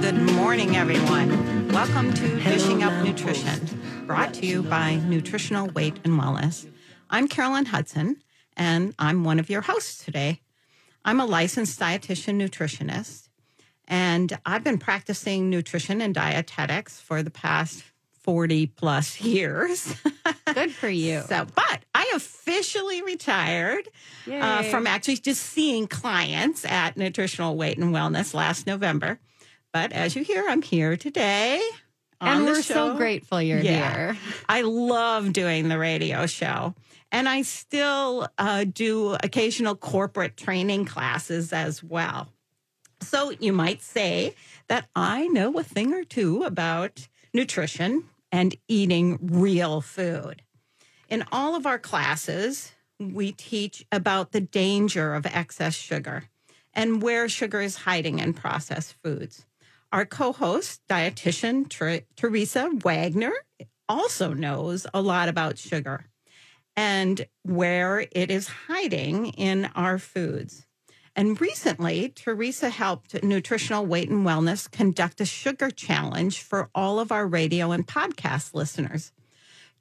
Good morning, everyone. Welcome to Dishing Up Nutrition, brought to you by Nutritional Weight and Wellness. I'm Carolyn Hudson, and I'm one of your hosts today. I'm a licensed dietitian nutritionist, and I've been practicing nutrition and dietetics for the past 40 plus years. Good for you. So, but I officially retired uh, from actually just seeing clients at Nutritional Weight and Wellness last November. But as you hear, I'm here today. and we're so grateful you're Yeah. here. I love doing the radio show. And I still uh, do occasional corporate training classes as well. So you might say that I know a thing or two about nutrition and eating real food. In all of our classes, we teach about the danger of excess sugar and where sugar is hiding in processed foods. Our co host, dietitian Ter- Teresa Wagner, also knows a lot about sugar and where it is hiding in our foods. And recently, Teresa helped Nutritional Weight and Wellness conduct a sugar challenge for all of our radio and podcast listeners.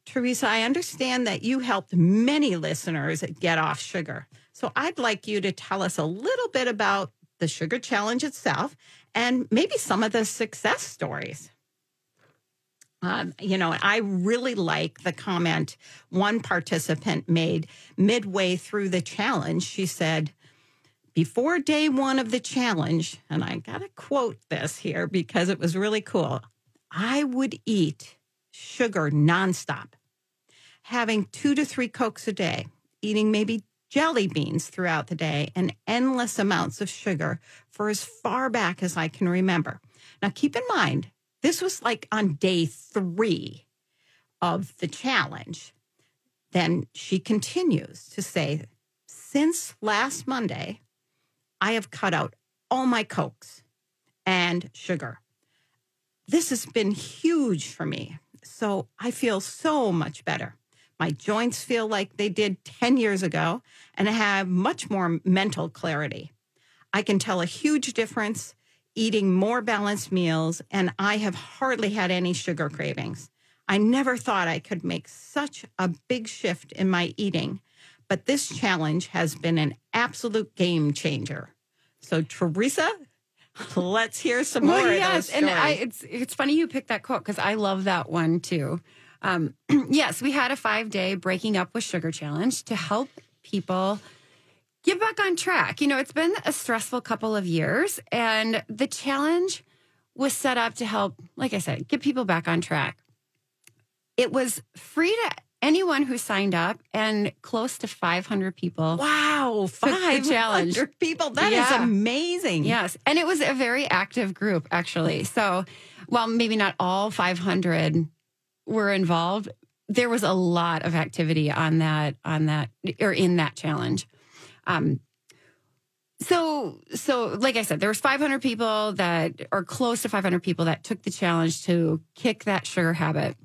Teresa, I understand that you helped many listeners get off sugar. So I'd like you to tell us a little bit about the sugar challenge itself and maybe some of the success stories. Um, you know, I really like the comment one participant made midway through the challenge. She said, before day one of the challenge, and I got to quote this here because it was really cool I would eat sugar nonstop, having two to three Cokes a day, eating maybe jelly beans throughout the day, and endless amounts of sugar for as far back as I can remember. Now, keep in mind, this was like on day three of the challenge. Then she continues to say, Since last Monday, I have cut out all my Cokes and sugar. This has been huge for me. So I feel so much better. My joints feel like they did 10 years ago, and I have much more mental clarity. I can tell a huge difference eating more balanced meals, and I have hardly had any sugar cravings. I never thought I could make such a big shift in my eating, but this challenge has been an absolute game changer. So, Teresa, let's hear some more. Well, of yes, and I, it's it's funny you picked that quote because I love that one too. Um, yes, we had a five day breaking up with sugar challenge to help people get back on track. You know, it's been a stressful couple of years, and the challenge was set up to help, like I said, get people back on track. It was free to anyone who signed up, and close to 500 people Wow, the five challenge. hundred people. That is Yeah. amazing. Yes. And it was a very active group, actually. So, while maybe not all 500 were involved, there was a lot of activity on that, on that, or in that challenge. Um, so, so like I said, there was 500 people that, or close to 500 people that took the challenge to kick that sugar habit.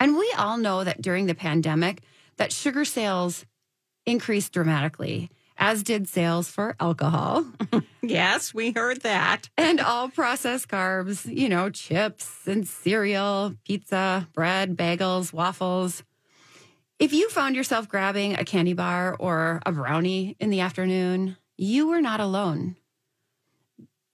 And we all know that during the pandemic, that sugar sales increased dramatically, as did sales for alcohol Yes, we heard that. and all processed carbs, you know, chips and cereal, pizza, bread, bagels, waffles. If you found yourself grabbing a candy bar or a brownie in the afternoon, you were not alone.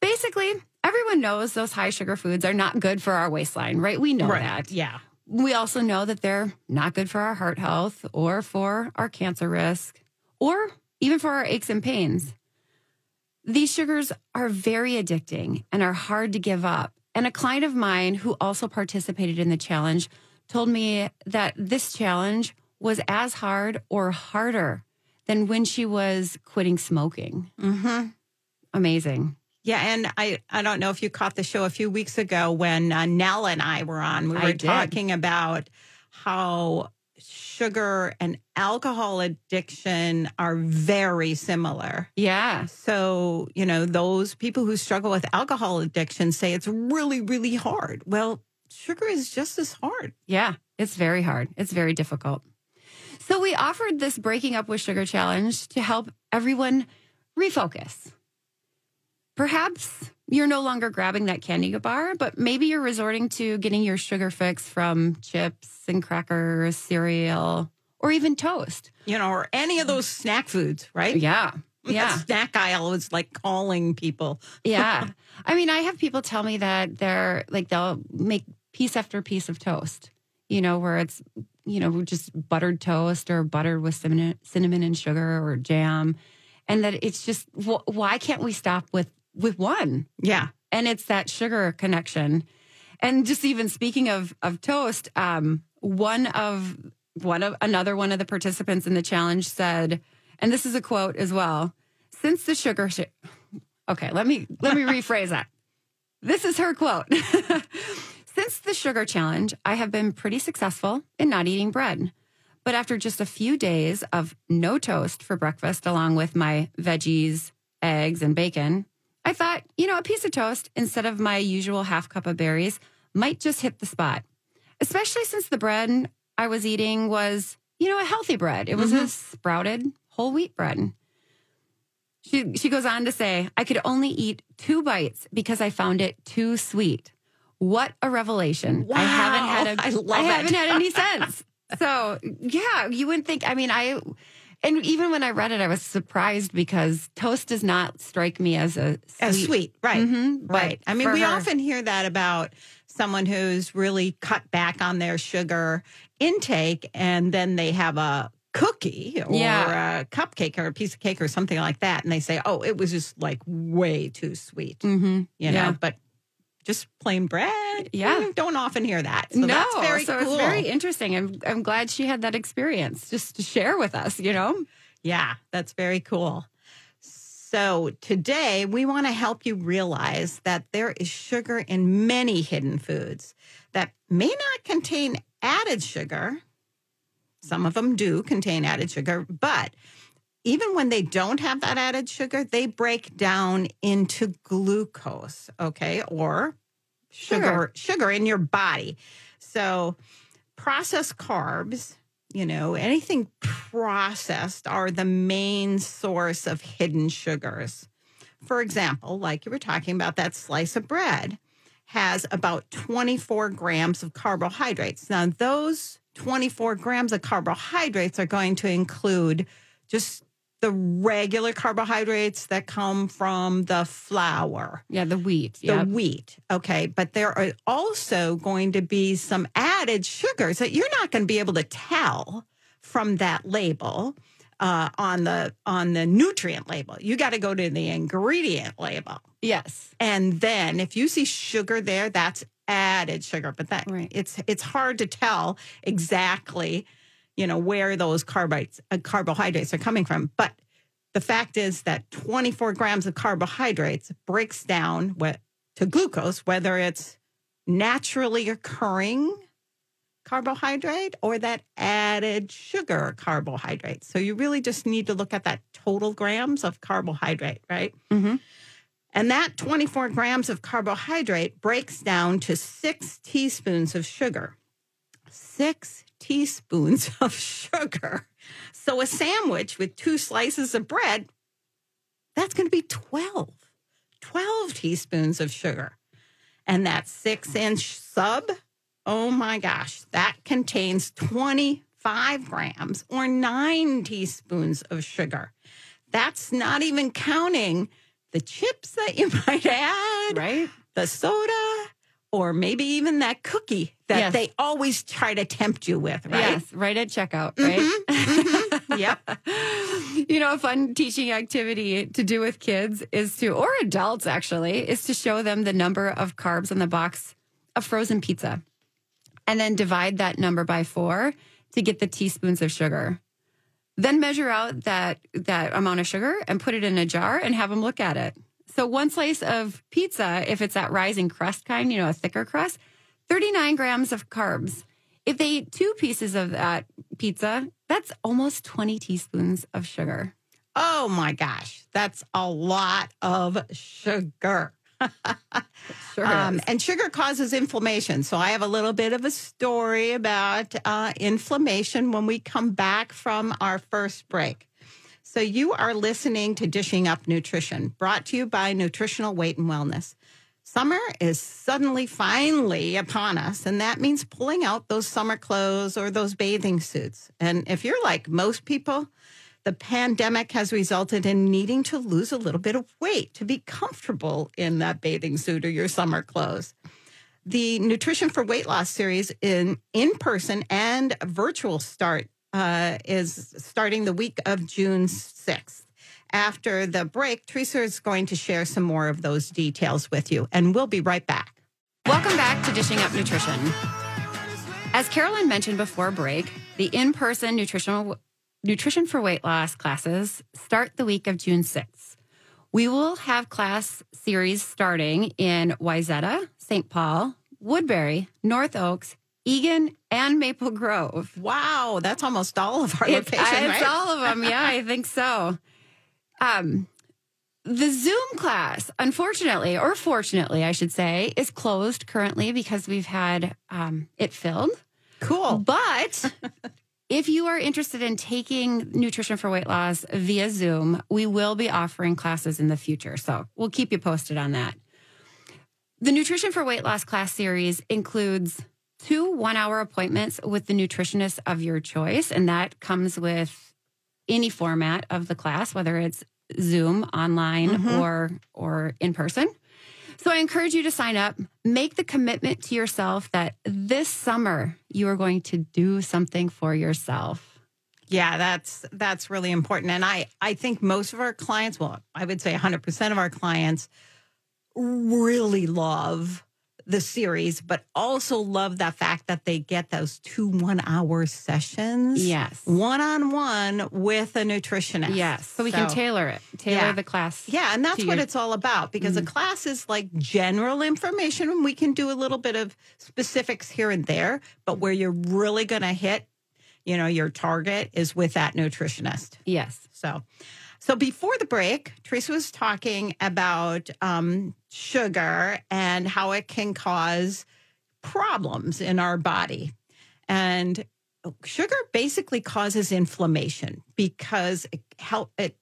Basically, everyone knows those high sugar foods are not good for our waistline, right? We know that. Yeah. We also know that they're not good for our heart health or for our cancer risk or even for our aches and pains. These sugars are very addicting and are hard to give up. And a client of mine who also participated in the challenge told me that this challenge was as hard or harder than when she was quitting smoking. Mm-hmm. Amazing. Yeah, and I I don't know if you caught the show a few weeks ago when uh, Nell and I were on. We were talking about how sugar and alcohol addiction are very similar. Yeah. So, you know, those people who struggle with alcohol addiction say it's really, really hard. Well, sugar is just as hard. Yeah, it's very hard. It's very difficult. So we offered this breaking up with sugar challenge to help everyone refocus. Perhaps you're no longer grabbing that candy bar, but maybe you're resorting to getting your sugar fix from chips and crackers, cereal, or even toast. You know, or any of those snack foods, right? Yeah. That Yeah. snack aisle is like calling people. Yeah. I mean, I have people tell me that they're like, they'll make piece after piece of toast, you know, where it's, you know, just buttered toast or buttered with cinnamon, cinnamon and sugar or jam. And that it's just, wh- why can't we stop with, with one? Yeah. and it's that sugar connection. And just even speaking of of toast, um, one of one of another one of the participants in the challenge said, and this is a quote as well. Since the sugar, sh- okay, let me let me rephrase that. This is her quote. Since the sugar challenge, I have been pretty successful in not eating bread. But after just a few days of no toast for breakfast, along with my veggies, eggs, and bacon, I thought, you know, a piece of toast instead of my usual half cup of berries might just hit the spot. Especially since the bread I was eating was, you know, a healthy bread. It was a sprouted whole wheat bread. She she goes on to say, I could only eat two bites because I found it too sweet. What a revelation. I haven't had a Wow. I haven't had any sense. so yeah, you wouldn't think I mean I and even when I read it, I was surprised because toast does not strike me as a sweet. As sweet, right. Mhm, but Right. I mean, we her- often hear that about someone who's really cut back on their sugar intake and then they have a cookie or Yeah. a cupcake or a piece of cake or something like that. And they say, oh, it was just like way too sweet, Mhm. you know, Yeah. but just plain bread. Yeah. you don't often hear that. So no, that's very so cool. it's very interesting. I'm I'm glad she had that experience just to share with us. You know, Yeah, that's very cool. So, today we want to help you realize that there is sugar in many hidden foods that may not contain added sugar. Some of them do contain added sugar, but even when they don't have that added sugar, they break down into glucose, okay, or sugar, sugar in your body. So, processed carbs, you know, anything processed are the main source of hidden sugars. For example, like you were talking about, that slice of bread has about 24 grams of carbohydrates. Now, those 24 grams of carbohydrates are going to include just the regular carbohydrates that come from the flour yeah, the wheat. the Yeah, wheat. Okay. But there are also going to be some added sugars that you're not going to be able to tell from that label uh, on the on the nutrient label. You got to go to the ingredient label. yes, And then if you see sugar there, that's added sugar. But that Right. it's it's hard to tell exactly, you know, where those carbohydrates uh, carbohydrates are coming from. But the fact is that 24 grams of carbohydrates breaks down what to glucose, whether it's naturally occurring carbohydrate or that added sugar carbohydrate. So you really just need to look at that total grams of carbohydrate, right? Mhm. And that 24 grams of carbohydrate breaks down to six teaspoons of sugar. Six teaspoons of sugar. So a sandwich with two slices of bread, that's going to be 12. 12 teaspoons of sugar. And that six inch sub, oh my gosh, that contains 25 grams or nine teaspoons of sugar. That's not even counting the chips that you might add, right. the soda, or maybe even that cookie that Yes. they always try to tempt you with, right? Yes, right at checkout. Mm-hmm, right. Mm-hmm. Yep. you know, a fun teaching activity to do with kids is to, or adults actually, is to show them the number of carbs on the box of frozen pizza and then divide that number by four to get the teaspoons of sugar. Then measure out that, that amount of sugar and put it in a jar and have them look at it. So one slice of pizza, if it's that rising crust kind, you know, a thicker crust, 39 grams of carbs. If they eat two pieces of that pizza, that's almost 20 teaspoons of sugar. Oh my gosh, that's a lot of sugar. Sure. Um, and sugar causes inflammation. So I have a little bit of a story about uh, inflammation when we come back from our first break. So you are listening to Dishing Up Nutrition, brought to you by Nutritional Weight and Wellness. Summer is suddenly finally upon us, and that means pulling out those summer clothes or those bathing suits. And if you're like most people, the pandemic has resulted in needing to lose a little bit of weight to be comfortable in that bathing suit or your summer clothes. The Nutrition for Weight Loss series in in person and virtual start uh, is starting the week of June 6th. After the break, Teresa is going to share some more of those details with you, and we'll be right back. Welcome back to Dishing Up Nutrition. As Carolyn mentioned before break, the in person nutritional nutrition for weight loss classes start the week of June 6th. We will have class series starting in Wayzata, St. Paul, Woodbury, North Oaks, Eagan, and Maple Grove. Wow, that's almost all of our It's, location, uh, it's right? all of them. Yeah, I think so. Um, the Zoom class, unfortunately, or fortunately, I should say, is closed currently because we've had um, it filled. cool. But if you are interested in taking nutrition for weight loss via Zoom, we will be offering classes in the future. So we'll keep you posted on that. The Nutrition for Weight Loss class series includes two one hour appointments with the nutritionist of your choice, and that comes with any format of the class, whether it's Zoom, online, Mhm. or or in person. So I encourage you to sign up. Make the commitment to yourself that this summer you are going to do something for yourself. Yeah, that's that's really important. And I I think most of our clients, well, I would say 100% of our clients really love the series, but also love the fact that they get those two one hour sessions. Yes. One on one with a nutritionist. Yes. So we can tailor it, tailor Yeah. the class. Yeah, and that's what your- it's all about because a mm-hmm. class is like general information and we can do a little bit of specifics here and there, but where you're really going to hit, you know, your target is with that nutritionist. Yes. So, so before the break, Teresa was talking about um, sugar and how it can cause problems in our body. And sugar basically causes inflammation because it help it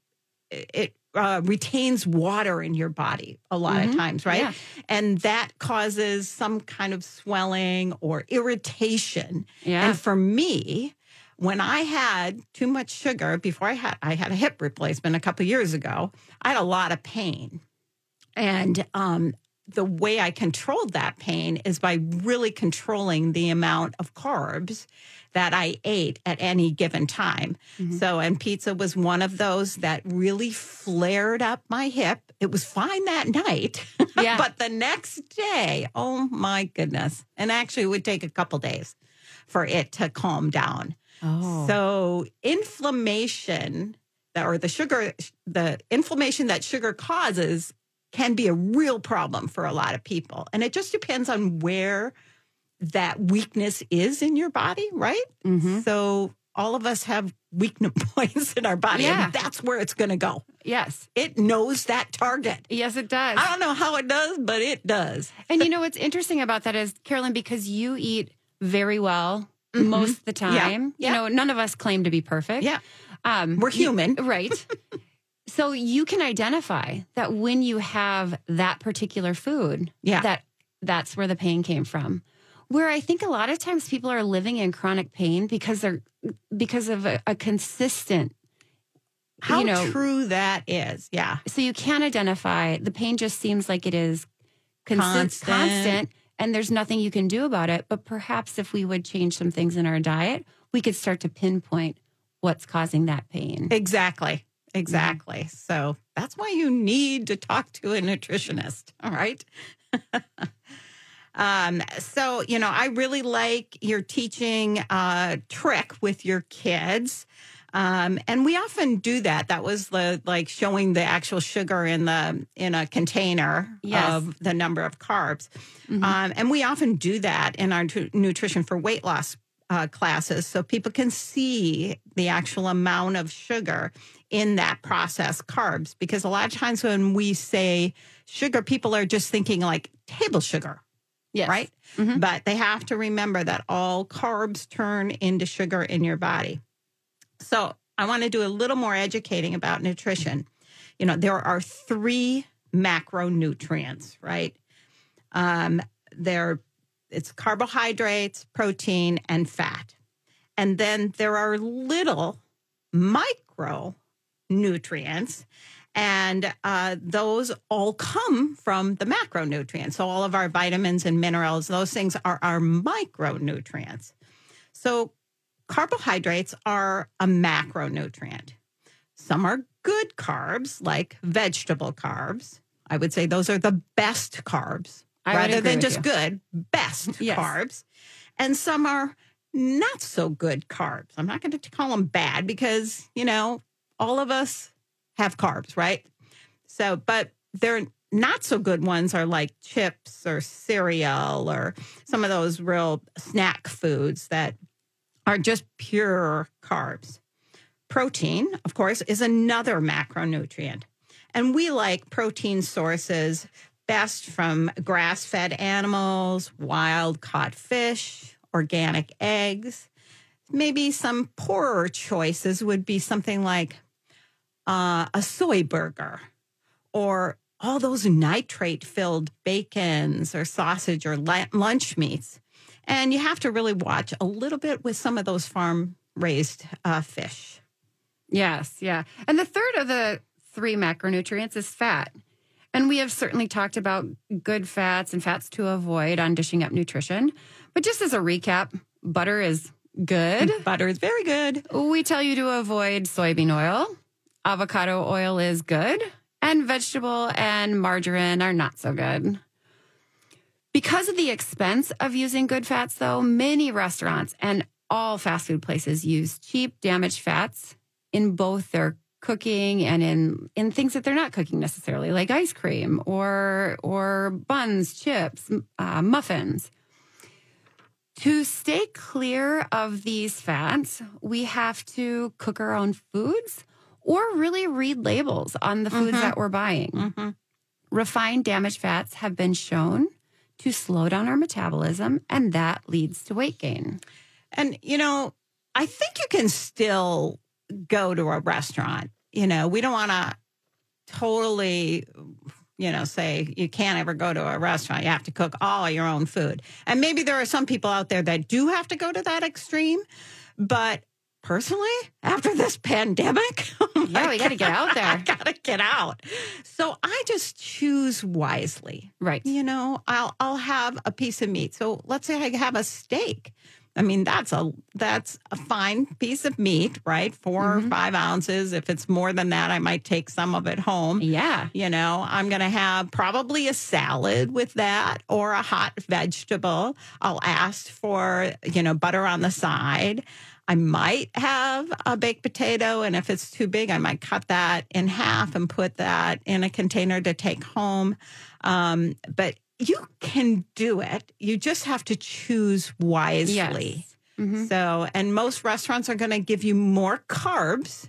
it uh, retains water in your body a lot of Mhm. times, right? Yeah. And that causes some kind of swelling or irritation. Yeah. And for me, when I had too much sugar before I had I had a hip replacement a couple years ago, I had a lot of pain. And um, the way I controlled that pain is by really controlling the amount of carbs that I ate at any given time. Mhm. So, and pizza was one of those that really flared up my hip. It was fine that night, Yeah. but the next day, oh my goodness. And actually, it would take a couple days for it to calm down. Oh. So inflammation that or the sugar the inflammation that sugar causes can be a real problem for a lot of people. And it just depends on where that weakness is in your body, right? Mhm. So all of us have weak points in our body Yeah. and that's where it's going to go. Yes. It knows that target. Yes, it does. I don't know how it does, but it does. And you know what's interesting about that is, Carolyn, because you eat very well Mhm. most of the time. Yeah. You know, none of us claim to be perfect. Yeah. Um, We're you- human. right. so you can identify that when you have that particular food, Yeah. that that's where the pain came from. Where I think a lot of times people are living in chronic pain because they're because of a, a consistent How you know, true that is. Yeah. so you can identify the pain just seems like it is Constant. constant and there's nothing you can do about it but perhaps if we would change some things in our diet we could start to pinpoint what's causing that pain Exactly. Exactly. So that's why you need to talk to a nutritionist. All right. um, so, you know, I really like your teaching uh, trick with your kids. Um, and we often do that. That was the like showing the actual sugar in the in a container Yes. of the number of carbs. Mhm. Um, and we often do that in our tu- nutrition for weight loss uh, classes so people can see the actual amount of sugar in that processed carbs. Because a lot of times when we say sugar, people are just thinking like table sugar, yes right? Mhm. But they have to remember that all carbs turn into sugar in your body. So I want to do a little more educating about nutrition. You know, there are three macronutrients, right? Um, there, it's carbohydrates, protein, and fat. And then there are little micronutrients, and uh, those all come from the macronutrients. So, all of our vitamins and minerals, those things are our micronutrients. So, carbohydrates are a macronutrient. Some are good carbs, like vegetable carbs. I would say those are the best carbs I rather than just you. good, best Yes. carbs. And some are not so good carbs. I'm not going to call them bad because, you know, all of us have carbs, right? So, but they're not so good ones are like chips or cereal or some of those real snack foods that are just pure carbs. Protein, of course, is another macronutrient. And we like protein sources best from grass fed animals, wild caught fish, organic eggs. Maybe some poorer choices would be something like uh, a soy burger or all those nitrate filled bacons or sausage or lunch meats. And you have to really watch a little bit with some of those farm raised uh, fish. Yes, yeah. And the third of the three macronutrients is fat. And we have certainly talked about good fats and fats to avoid on dishing up nutrition. But just as a recap, butter is good. Butter is very good. We tell you to avoid soybean oil. Avocado oil is good. And vegetable and margarine are not so good. Because of the expense of using good fats, though, many restaurants and all fast food places use cheap, damaged fats in both their cooking and in in things that they're not cooking necessarily, like ice cream or or buns, chips, uh, muffins. To stay clear of these fats, we have to cook our own foods or really read labels on the foods Mhm. that we're buying. Mm-hmm. Refined damaged fats have been shown to slow down our metabolism, and that leads to weight gain. And, you know, I think you can still go to a restaurant. You know, we don't want to totally, you know, say you can't ever go to a restaurant. You have to cook all your own food. And maybe there are some people out there that do have to go to that extreme. But personally, after this pandemic, oh Yeah, we got to get out I there. gotta get out. So I just choose wisely. Right. You know, I'll I'll have a piece of meat. So let's say I have a steak. I mean, that's a that's a fine piece of meat, right? 4 or Mhm. five ounces. If it's more than that, I might take some of it home. Yeah. You know, I'm going to have probably a salad with that or a hot vegetable. I'll ask for, you know, butter on the side. I might have a baked potato. And if it's too big, I might cut that in half and put that in a container to take home. Um, but you can do it. You just have to choose wisely. Yes. Mhm. So, and most restaurants are going to give you more carbs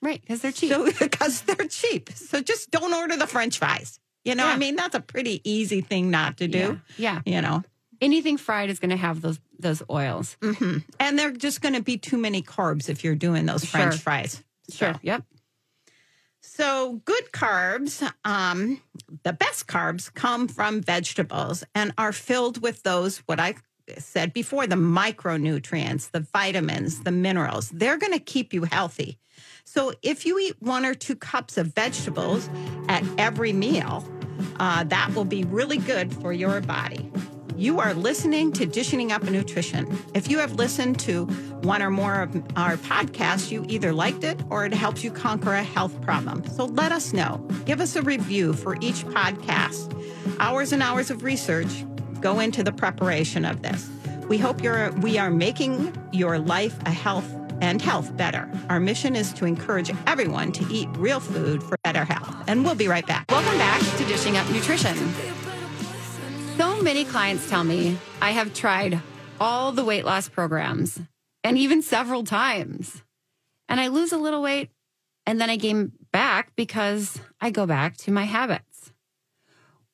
Right. Because they're cheap. so because they're cheap. So just don't order the French fries. You know, Yeah. I mean, that's a pretty easy thing not to do. Yeah. yeah. You know, Anything fried is going to have those those oils. hmm and they're just going to be too many carbs if you're doing those French fries. Sure. So, Yep. so good carbs, um, the best carbs come from vegetables and are filled with those what I said before the micronutrients, the vitamins, the minerals. They're going to keep you healthy. So if you eat one or two cups of vegetables at every meal, uh, that will be really good for your body. You are listening to Dishing Up Nutrition. If you have listened to one or more of our podcasts, you either liked it or it helps you conquer a health problem. So let us know. Give us a review for each podcast. Hours and hours of research go into the preparation of this. We hope you're we are making your life a health and health better. Our mission is to encourage everyone to eat real food for better health. And we'll be right back. Welcome back to Dishing Up Nutrition. So many clients tell me I have tried all the weight loss programs and even several times. And I lose a little weight and then I gain back because I go back to my habits.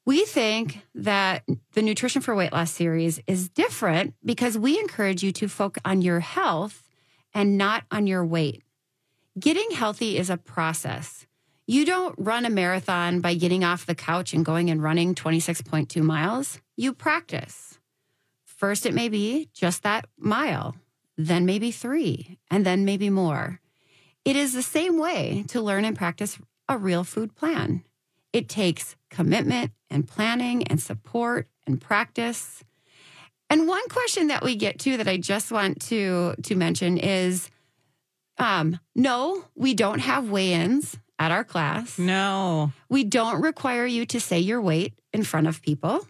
We think that the Nutrition for Weight Loss series is different because we encourage you to focus on your health and not on your weight. Getting healthy is a process. You don't run a marathon by getting off the couch and going and running 26.2 miles. You practice. First, it may be just that mile, then maybe three, and then maybe more. It is the same way to learn and practice a real food plan. It takes commitment and planning and support and practice. And one question that we get to that I just want to to mention is um, no, we don't have weigh-ins at our class. No. We don't require you to say your weight in front of people.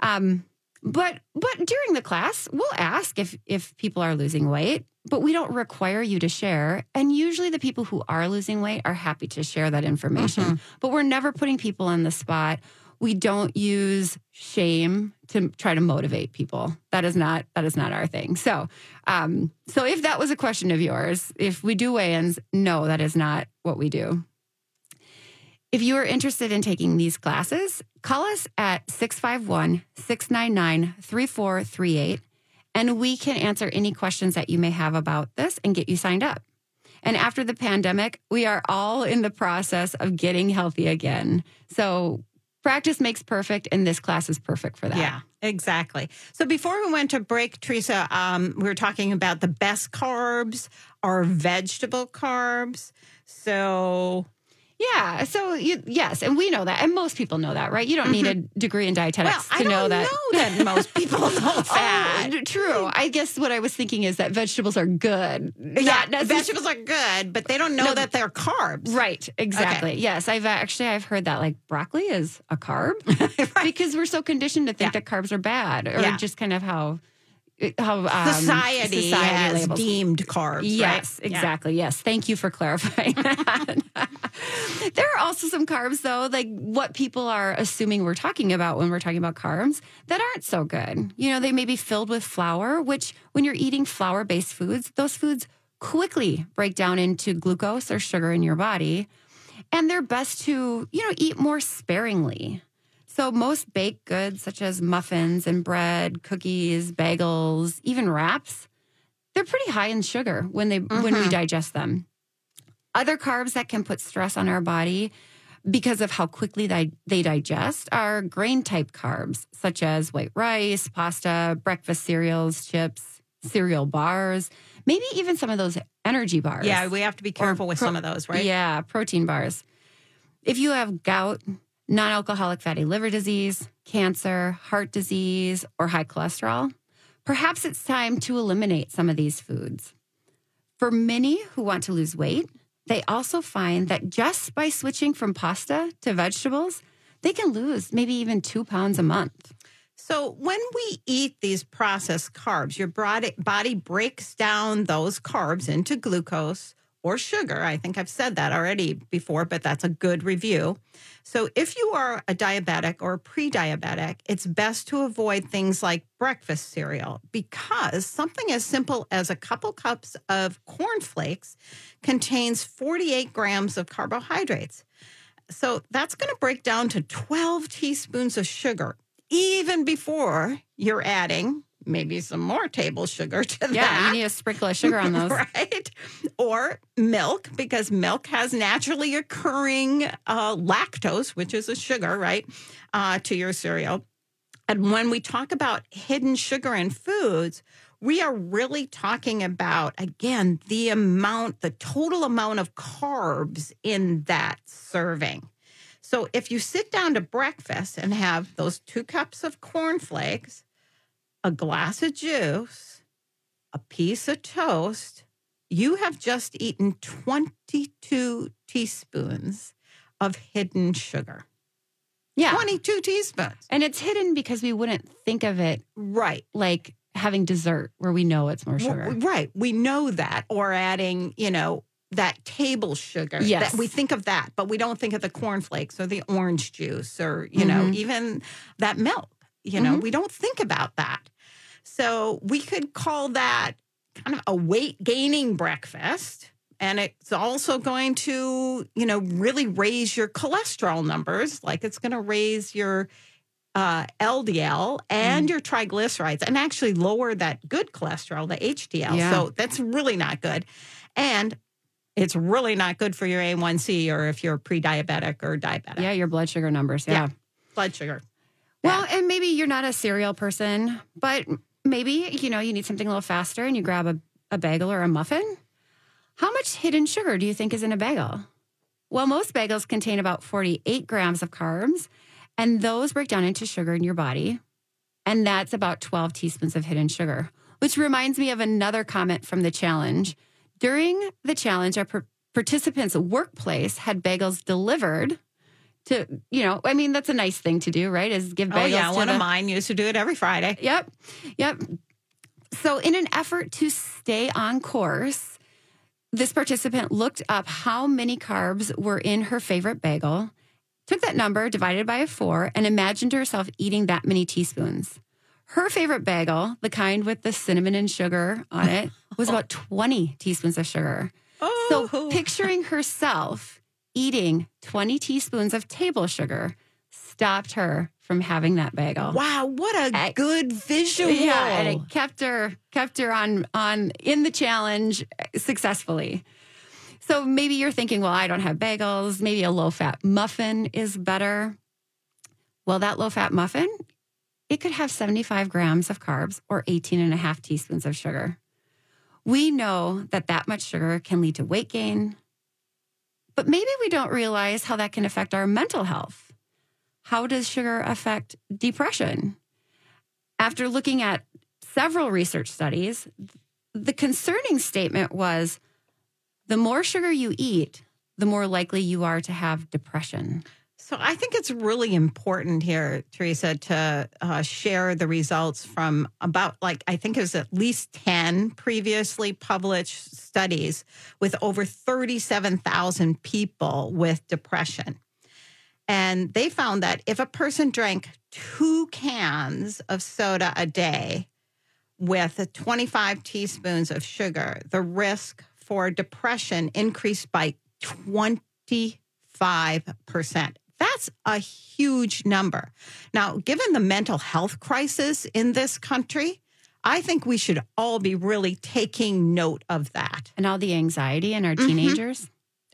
Um, but but during the class, we'll ask if if people are losing weight, but we don't require you to share. And usually the people who are losing weight are happy to share that information. Mm-hmm. But we're never putting people on the spot. We don't use shame to try to motivate people. That is not that is not our thing. So, um, so if that was a question of yours, if we do weigh-ins, no, that is not what we do. If you are interested in taking these classes, call us at 651 699 3438 and we can answer any questions that you may have about this and get you signed up. And after the pandemic, we are all in the process of getting healthy again. So practice makes perfect, and this class is perfect for that. Yeah, exactly. So before we went to break, Teresa, um, we were talking about the best carbs are vegetable carbs. So Yeah. So you, yes, and we know that, and most people know that, right? You don't need a degree in dietetics Mm-hmm. well, to I know don't that. know that most people know that. Oh, true. I guess what I was thinking is that vegetables are good. yeah, vegetables are good, but they don't know No. that they're carbs. Right, exactly. Yes, I've actually I've heard that like broccoli is a carb Right. because we're so conditioned to think Yeah. that carbs are bad, or Yeah. just kind of how how um, Society, has labels. deemed carbs. Yes, right? Yeah. exactly. Yes. Thank you for clarifying that. there are also some carbs, though, like what people are assuming we're talking about when we're talking about carbs that aren't so good. You know, they may be filled with flour, which when you're eating flour based foods, those foods quickly break down into glucose or sugar in your body. And they're best to, you know, eat more sparingly. So most baked goods such as muffins and bread, cookies, bagels, even wraps, they're pretty high in sugar when they when we mm-hmm. digest them. Other carbs that can put stress on our body because of how quickly they, they digest are grain type carbs such as white rice, pasta, breakfast cereals, chips, cereal bars, maybe even some of those energy bars. Yeah, we have to be careful with pro- some of those, right? Yeah, protein bars. If you have gout, non alcoholic fatty liver disease, cancer, heart disease, or high cholesterol, perhaps it's time to eliminate some of these foods. For many who want to lose weight, they also find that just by switching from pasta to vegetables, they can lose maybe even two pounds a month. So when we eat these processed carbs, your body, body breaks down those carbs into glucose or sugar. I think I've said that already before, but that's a good review. So if you are a diabetic or pre-diabetic, it's best to avoid things like breakfast cereal because something as simple as a couple cups of cornflakes contains 48 grams of carbohydrates. So that's going to break down to 12 teaspoons of sugar, even before you're adding maybe some more table sugar to Yeah, that. Yeah, you need a sprinkle of sugar on those. Right. Or milk, because milk has naturally occurring uh, lactose, which is a sugar, right, uh, to your cereal. And when we talk about hidden sugar in foods, we are really talking about, again, the amount, the total amount of carbs in that serving. So if you sit down to breakfast and have those two cups of cornflakes, a glass of juice, a piece of toast, you have just eaten 22 teaspoons of hidden sugar. Yeah. 22 teaspoons. And it's hidden because we wouldn't think of it Right. like having dessert where we know it's more sugar. W- Right. We know that. Or adding, you know, that table sugar. Yes. That we think of that, but we don't think of the cornflakes or the orange juice or, you know, Mhm. even that milk. You know, Mhm. we don't think about that. So we could call that kind of a weight gaining breakfast. And it's also going to, you know, really raise your cholesterol numbers. Like it's going to raise your uh, LDL and Mm. your triglycerides and actually lower that good cholesterol, the HDL. Yeah. So that's really not good. And it's really not good for your A1C or if you're pre-diabetic or diabetic. Yeah, your blood sugar numbers. Yeah. Yeah. Blood sugar. Well, and maybe you're not a cereal person, but maybe, you know, you need something a little faster and you grab a, a bagel or a muffin. How much hidden sugar do you think is in a bagel? Well, most bagels contain about 48 grams of carbs, and those break down into sugar in your body. And that's about 12 teaspoons of hidden sugar, which reminds me of another comment from the challenge. During the challenge, our par- participants' workplace had bagels delivered to, you know, I mean, that's a nice thing to do, right? Is give bagels Oh yeah, one the, of mine used to do it every Friday. Yep. Yep. So, in an effort to stay on course, this participant looked up how many carbs were in her favorite bagel, took that number, divided by a four, and imagined herself eating that many teaspoons. Her favorite bagel, the kind with the cinnamon and sugar on it, was about 20 teaspoons of sugar. Oh, So, picturing herself eating 20 teaspoons of table sugar stopped her from having that bagel. wow, what a I- good visual. Yeah, and it kept her kept her on on in the challenge successfully. So maybe you're thinking, well, I don't have bagels. Maybe a low fat muffin is better. Well, that low fat muffin, it could have 75 grams of carbs or 18 and a half teaspoons of sugar. We know that that much sugar can lead to weight gain, but maybe we don't realize how that can affect our mental health. How does sugar affect depression? After looking at several research studies, the concerning statement was the more sugar you eat, the more likely you are to have depression. So I think it's really important here, Teresa, to uh, share the results from about like I think it was at least ten previously published studies with over thirty-seven thousand people with depression, and they found that if a person drank two cans of soda a day with 25 teaspoons of sugar, the risk for depression increased by 25%. That's a huge number. Now, given the mental health crisis in this country, I think we should all be really taking note of that. And all the anxiety in our Mhm. teenagers.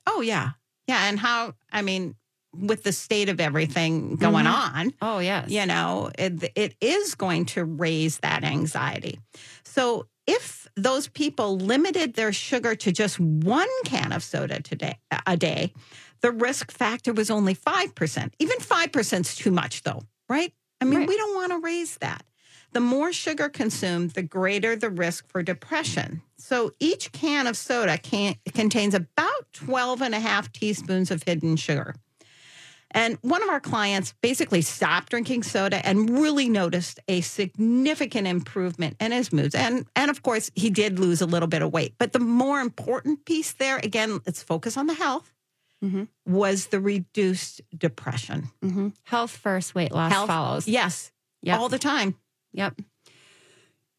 Oh, yeah. Yeah. And how, I mean, with the state of everything going Mhm. on, Oh, yes. you know, it, it is going to raise that anxiety. So if those people limited their sugar to just one can of soda today a day, the risk factor was only 5%. Even 5% is too much though, right? I mean, Right. we don't want to raise that. The more sugar consumed, the greater the risk for depression. So each can of soda can, contains about 12 and a half teaspoons of hidden sugar. And one of our clients basically stopped drinking soda and really noticed a significant improvement in his moods. And and of course, he did lose a little bit of weight. But the more important piece there, again, let's focus on the health, Mhm. was the reduced depression. hmm Health first, weight loss Health follows. Yes, Yep. all the time. Yep.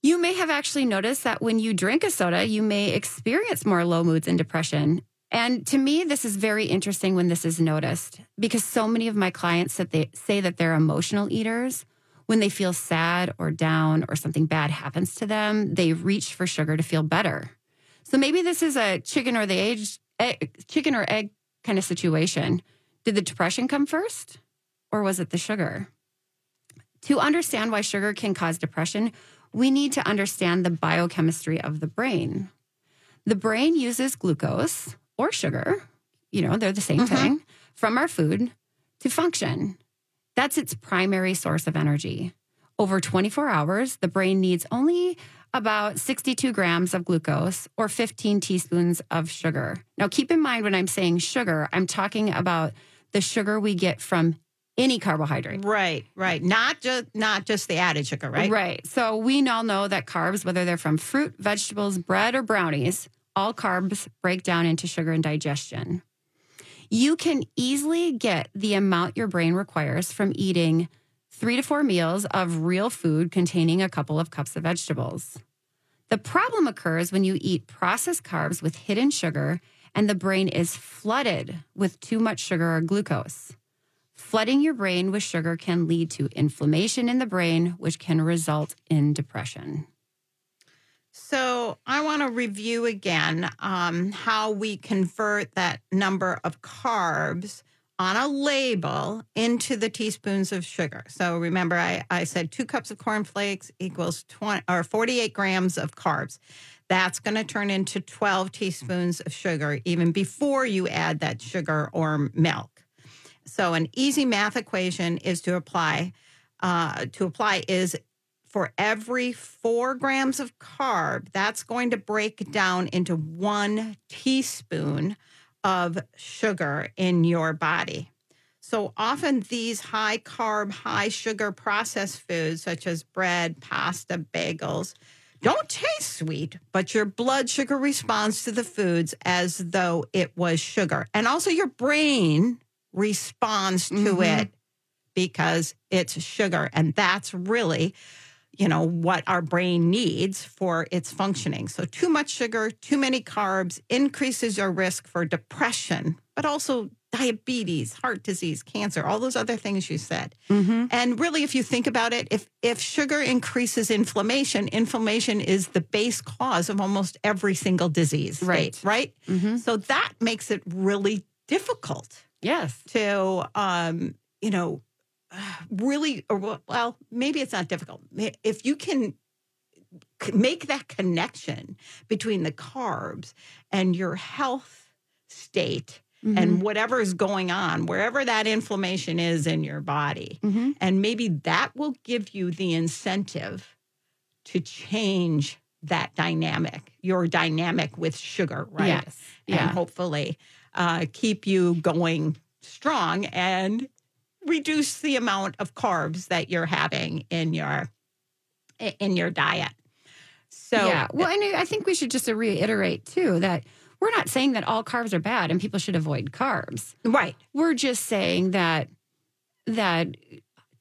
You may have actually noticed that when you drink a soda, you may experience more low moods and depression. And to me, this is very interesting when this is noticed because so many of my clients that they say that they're emotional eaters. When they feel sad or down or something bad happens to them, they reach for sugar to feel better. So maybe this is a chicken or the egg, egg chicken or egg kind of situation. Did the depression come first or was it the sugar? To understand why sugar can cause depression, we need to understand the biochemistry of the brain. The brain uses glucose or sugar, you know, they're the same Mhm. thing, from our food to function. That's its primary source of energy. Over 24 hours, the brain needs only about 62 grams of glucose or 15 teaspoons of sugar. Now, keep in mind when I'm saying sugar, I'm talking about the sugar we get from any carbohydrate. Right, right. Not just not just the added sugar, right? Right. So we all know that carbs, whether they're from fruit, vegetables, bread, or brownies, all carbs break down into sugar and digestion. You can easily get the amount your brain requires from eating three to four meals of real food containing a couple of cups of vegetables. The problem occurs when you eat processed carbs with hidden sugar and the brain is flooded with too much sugar or glucose. Flooding your brain with sugar can lead to inflammation in the brain, which can result in depression. So I want to review again um, how we convert that number of carbs on a label into the teaspoons of sugar. So remember, I, I said two cups of cornflakes equals 20 or 48 grams of carbs. That's going to turn into 12 teaspoons of sugar even before you add that sugar or milk. So an easy math equation is to apply uh, to apply is for every four grams of carb, that's going to break down into one teaspoon of sugar in your body. So often, these high carb, high sugar processed foods, such as bread, pasta, bagels, don't taste sweet, but your blood sugar responds to the foods as though it was sugar. And also, your brain responds to mm-hmm. it because it's sugar. And that's really you know, what our brain needs for its functioning. So, too much sugar, too many carbs increases your risk for depression, but also diabetes, heart disease, cancer, all those other things you said. Mm-hmm. And really, if you think about it, if, if sugar increases inflammation, inflammation is the base cause of almost every single disease. Right. State, right. Mm-hmm. So, that makes it really difficult. Yes. To, um, you know, really, or well, maybe it's not difficult. If you can make that connection between the carbs and your health state mm-hmm. and whatever is going on, wherever that inflammation is in your body, mm-hmm. and maybe that will give you the incentive to change that dynamic, your dynamic with sugar, right? Yes. Yeah. And hopefully uh, keep you going strong and reduce the amount of carbs that you're having in your in your diet. So yeah, well, and I think we should just reiterate too that we're not saying that all carbs are bad and people should avoid carbs. Right. We're just saying that that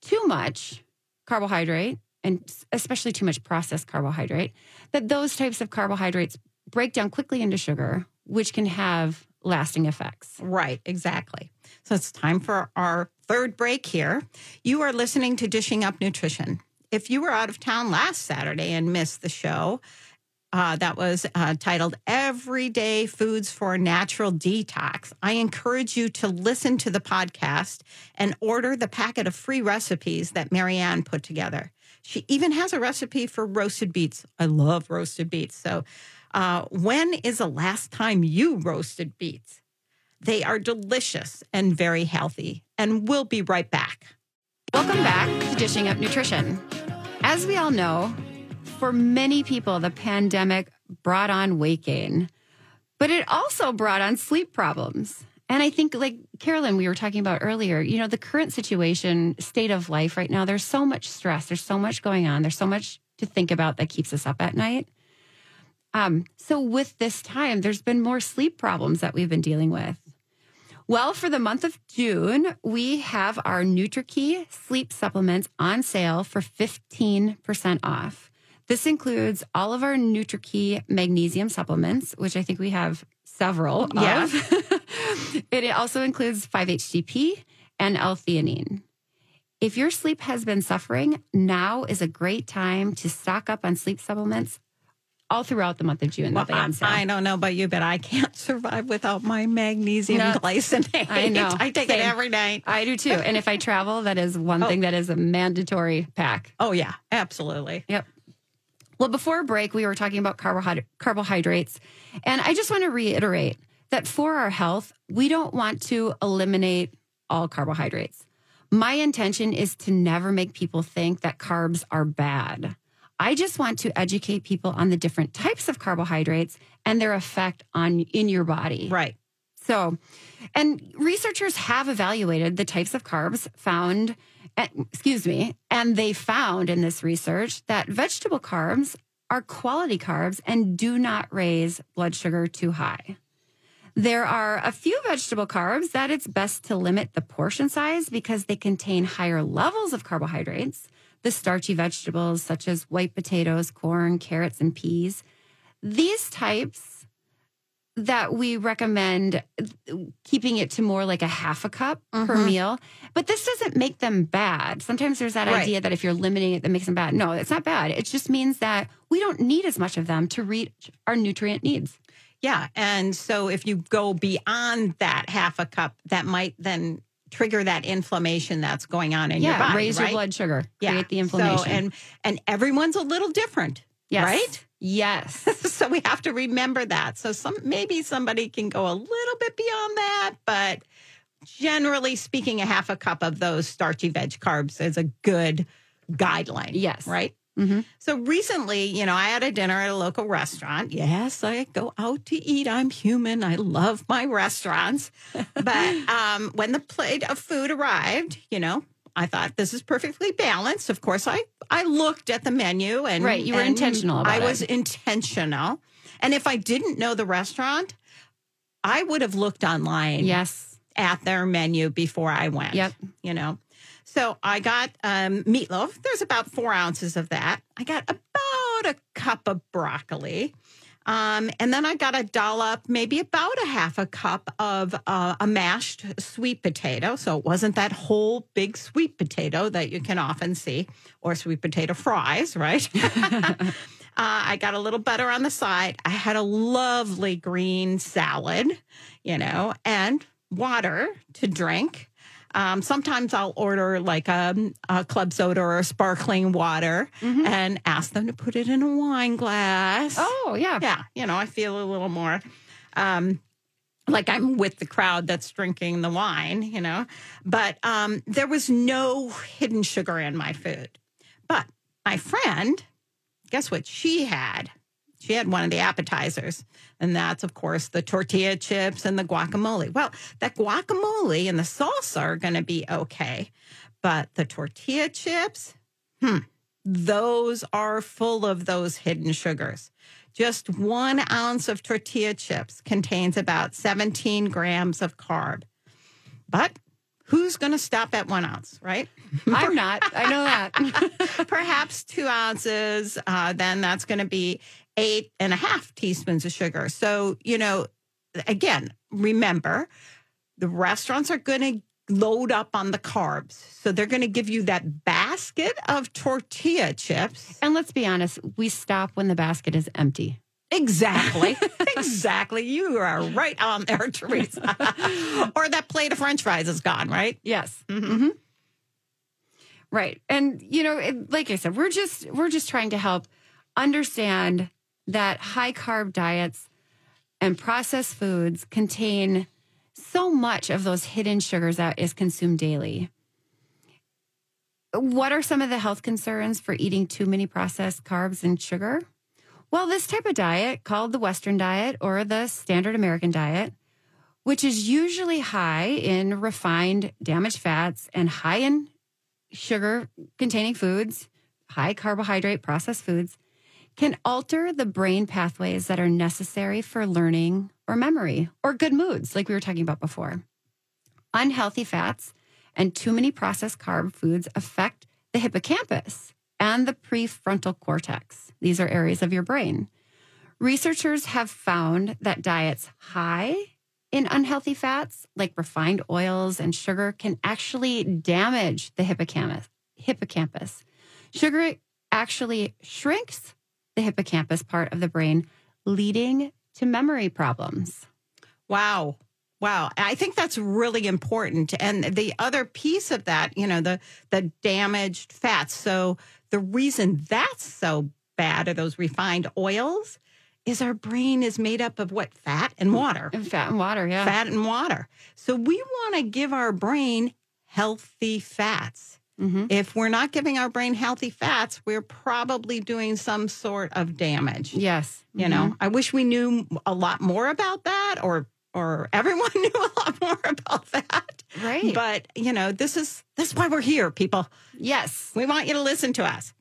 too much carbohydrate and especially too much processed carbohydrate that those types of carbohydrates break down quickly into sugar, which can have lasting effects. Right, exactly. So it's time for our third break here. You are listening to Dishing Up Nutrition. If you were out of town last Saturday and missed the show, uh, that was uh, titled Everyday Foods for Natural Detox. I encourage you to listen to the podcast and order the packet of free recipes that Marianne put together. She even has a recipe for roasted beets. I love roasted beets. So, uh, when is the last time you roasted beets? They are delicious and very healthy. And we'll be right back. Welcome back to Dishing Up Nutrition. As we all know, for many people, the pandemic brought on weight gain, but it also brought on sleep problems. And I think, like Carolyn, we were talking about earlier, you know, the current situation, state of life right now, there's so much stress, there's so much going on, there's so much to think about that keeps us up at night. Um, so, with this time, there's been more sleep problems that we've been dealing with. Well, for the month of June, we have our NutriKey sleep supplements on sale for 15% off. This includes all of our NutriKey magnesium supplements, which I think we have several yeah. of. it also includes 5-HTP and L-theanine. If your sleep has been suffering, now is a great time to stock up on sleep supplements all throughout the month of June. Well, I, I, don't know about you, but I can't survive without my magnesium no, glycinate. I know. I take Same. it every night. I do too. And if I travel, that is one oh. thing that is a mandatory pack. Oh, yeah, absolutely. Yep. Well, before break, we were talking about carbohyd- carbohydrates. And I just want to reiterate that for our health, we don't want to eliminate all carbohydrates. My intention is to never make people think that carbs are bad. I just want to educate people on the different types of carbohydrates and their effect on in your body. Right. So, and researchers have evaluated the types of carbs found, eh, excuse me, and they found in this research that vegetable carbs are quality carbs and do not raise blood sugar too high. There are a few vegetable carbs that it's best to limit the portion size because they contain higher levels of carbohydrates the starchy vegetables such as white potatoes, corn, carrots, and peas. These types that we recommend keeping it to more like a half a cup per Mhm. meal. But this doesn't make them bad. Sometimes there's that Right. idea that if you're limiting it, that makes them bad. No, it's not bad. It just means that we don't need as much of them to reach our nutrient needs. Yeah. And so if you go beyond that half a cup, that might then trigger that inflammation that's going on in your yeah, body. raise your blood sugar, Yeah. create the inflammation. So, and and everyone's a little different, yes. right? Yes. so we have to remember that. So some maybe somebody can go a little bit beyond that, but generally speaking, a half a cup of those starchy veg carbs is a good guideline. Yes. Right. Hmm So recently, you know, I had a dinner at a local restaurant. Yes, I go out to eat. I'm human. I love my restaurants. But um, when the plate of food arrived, you know, I thought this is perfectly balanced. Of course, I I looked at the menu and Right, you were intentional about I it. was intentional, and if I didn't know the restaurant, I would have looked online Yes. at their menu before I went. Yep. You know, so I got um, meatloaf. There's about four ounces of that. I got about a cup of broccoli. Um, and then I got a dollop, maybe about a half a cup of uh, a mashed sweet potato. So it wasn't that whole big sweet potato that you can often see, or sweet potato fries, right? uh, I got a little butter on the side. I had a lovely green salad, you know, and water to drink. Um, sometimes I'll order like a, a club soda or a sparkling water Mhm. and ask them to put it in a wine glass. Oh, yeah. yeah. You know, I feel a little more um, like I'm with the crowd that's drinking the wine, you know. But um, there was no hidden sugar in my food. But my friend, guess what she had? She had one of the appetizers, and that's, of course, the tortilla chips and the guacamole. Well, that guacamole and the salsa are going to be okay, but the tortilla chips, hmm, those are full of those hidden sugars. Just one ounce of tortilla chips contains about 17 grams of carb. But who's going to stop at one ounce, right? I'm not. I know that. Perhaps two ounces, uh, then that's going to be eight and a half teaspoons of sugar. So, you know, again, remember the restaurants are going to load up on the carbs. So they're going to give you that basket of tortilla chips. and let's be honest, we stop when the basket is empty. Exactly. exactly. You are right on there, Teresa. or that plate of french fries is gone, right? Yes. Mhm. Right. And you know, it, like I said, we're just we're just trying to help understand that high carb diets and processed foods contain so much of those hidden sugars that is consumed daily. What are some of the health concerns for eating too many processed carbs and sugar? Well, this type of diet, called the Western diet or the standard American diet, which is usually high in refined, damaged fats and high in sugar containing foods, high carbohydrate processed foods, can alter the brain pathways that are necessary for learning or memory or good moods, like we were talking about before. Unhealthy fats and too many processed carb foods affect the hippocampus and the prefrontal cortex. These are areas of your brain. Researchers have found that diets high in unhealthy fats, like refined oils and sugar, can actually damage the hippocampus. Hippocampus. Sugar actually shrinks the hippocampus part of the brain, leading to memory problems. Wow. Wow. I think that's really important. And the other piece of that, you know, the the damaged fats. So the reason that's so bad are those refined oils is our brain is made up of what fat and water. And fat and water, yeah. Fat and water. So we want to give our brain healthy fats. Mhm. If we're not giving our brain healthy fats, we're probably doing some sort of damage. Yes. You know, I wish we knew a lot more about that or or everyone knew a lot more about that. Right. But, you know, this is this is why we're here, people. yes. We want you to listen to us.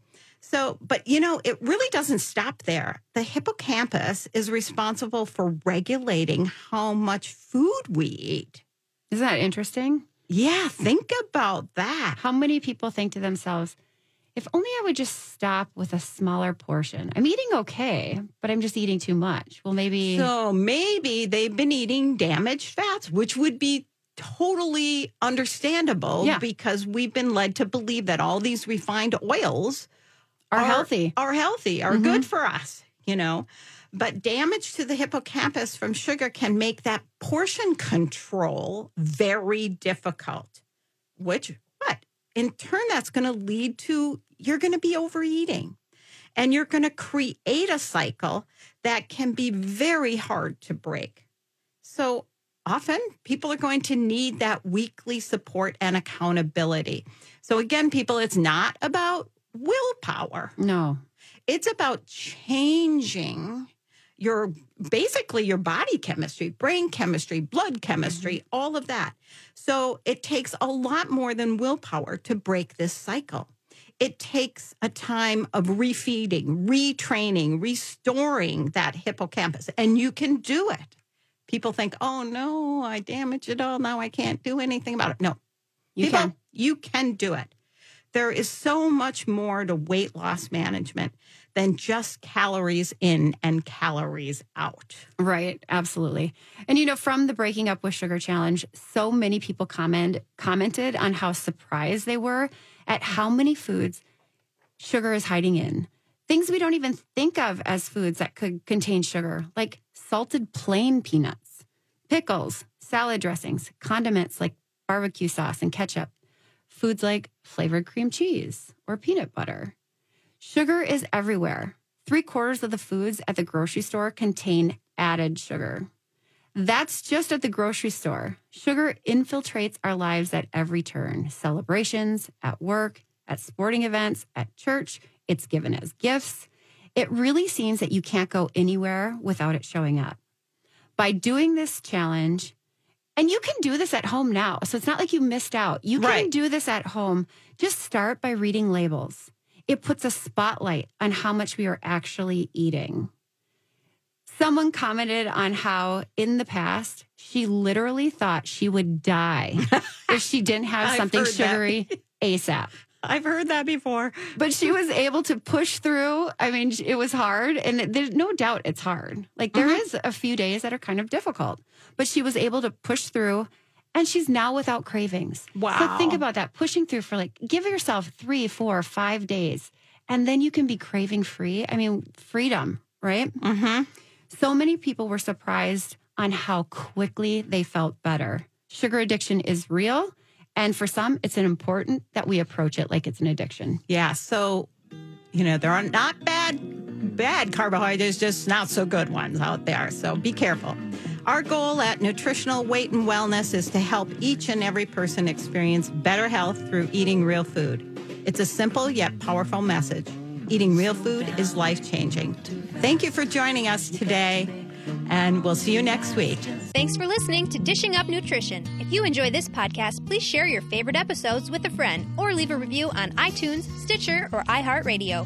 So, but you know, it really doesn't stop there. The hippocampus is responsible for regulating how much food we eat. Isn't that interesting? Yeah, think about that. How many people think to themselves, if only I would just stop with a smaller portion. I'm eating okay, but I'm just eating too much. Well, maybe. So maybe they've been eating damaged fats, which would be totally understandable Yeah. because we've been led to believe that all these refined oils are healthy. are healthy, are Mhm. good for us, you know. But damage to the hippocampus from sugar can make that portion control very difficult, which what? In turn that's going to lead to you're going to be overeating. And you're going to create a cycle that can be very hard to break. So often people are going to need that weekly support and accountability. So again, people, it's not about willpower. No. It's about changing your basically your body chemistry, brain chemistry, blood chemistry, mm-hmm. all of that. So it takes a lot more than willpower to break this cycle. It takes a time of refeeding, retraining, restoring that hippocampus, and you can do it. People think, oh no, I damaged it all. Now I can't do anything about it. No, You People, can. You can do it. There is so much more to weight loss management than just calories in and calories out. Right, absolutely. And you know, from the Breaking Up with Sugar challenge, so many people comment commented on how surprised they were at how many foods sugar is hiding in. Things we don't even think of as foods that could contain sugar, like salted plain peanuts, pickles, salad dressings, condiments like barbecue sauce and ketchup, foods like flavored cream cheese or peanut butter. Sugar is everywhere. Three quarters of the foods at the grocery store contain added sugar. That's just at the grocery store. Sugar infiltrates our lives at every turn celebrations, at work, at sporting events, at church. It's given as gifts. It really seems that you can't go anywhere without it showing up. By doing this challenge, and you can do this at home now. So it's not like you missed out. You can Right. do this at home. Just start by reading labels. It puts a spotlight on how much we are actually eating. Someone commented on how in the past she literally thought she would die if she didn't have something sugary ASAP. I've heard that before. But she was able to push through. I mean, it was hard, and there's no doubt it's hard. Like there Mhm. is a few days that are kind of difficult, but she was able to push through, and she's now without cravings. Wow. So think about that, pushing through for like give yourself three, four, five days, and then you can be craving free. I mean, freedom, right? Mm-hmm. So many people were surprised on how quickly they felt better. Sugar addiction is real. And for some, it's important that we approach it like it's an addiction. Yeah. So, you know, there are not bad, bad carbohydrates, just not so good ones out there. So be careful. Our goal at Nutritional Weight and Wellness is to help each and every person experience better health through eating real food. It's a simple yet powerful message. Eating real food is life changing. Thank you for joining us today, and we'll see you next week. Thanks for listening to Dishing Up Nutrition. If you enjoy this podcast, please share your favorite episodes with a friend or leave a review on iTunes, Stitcher, or iHeartRadio.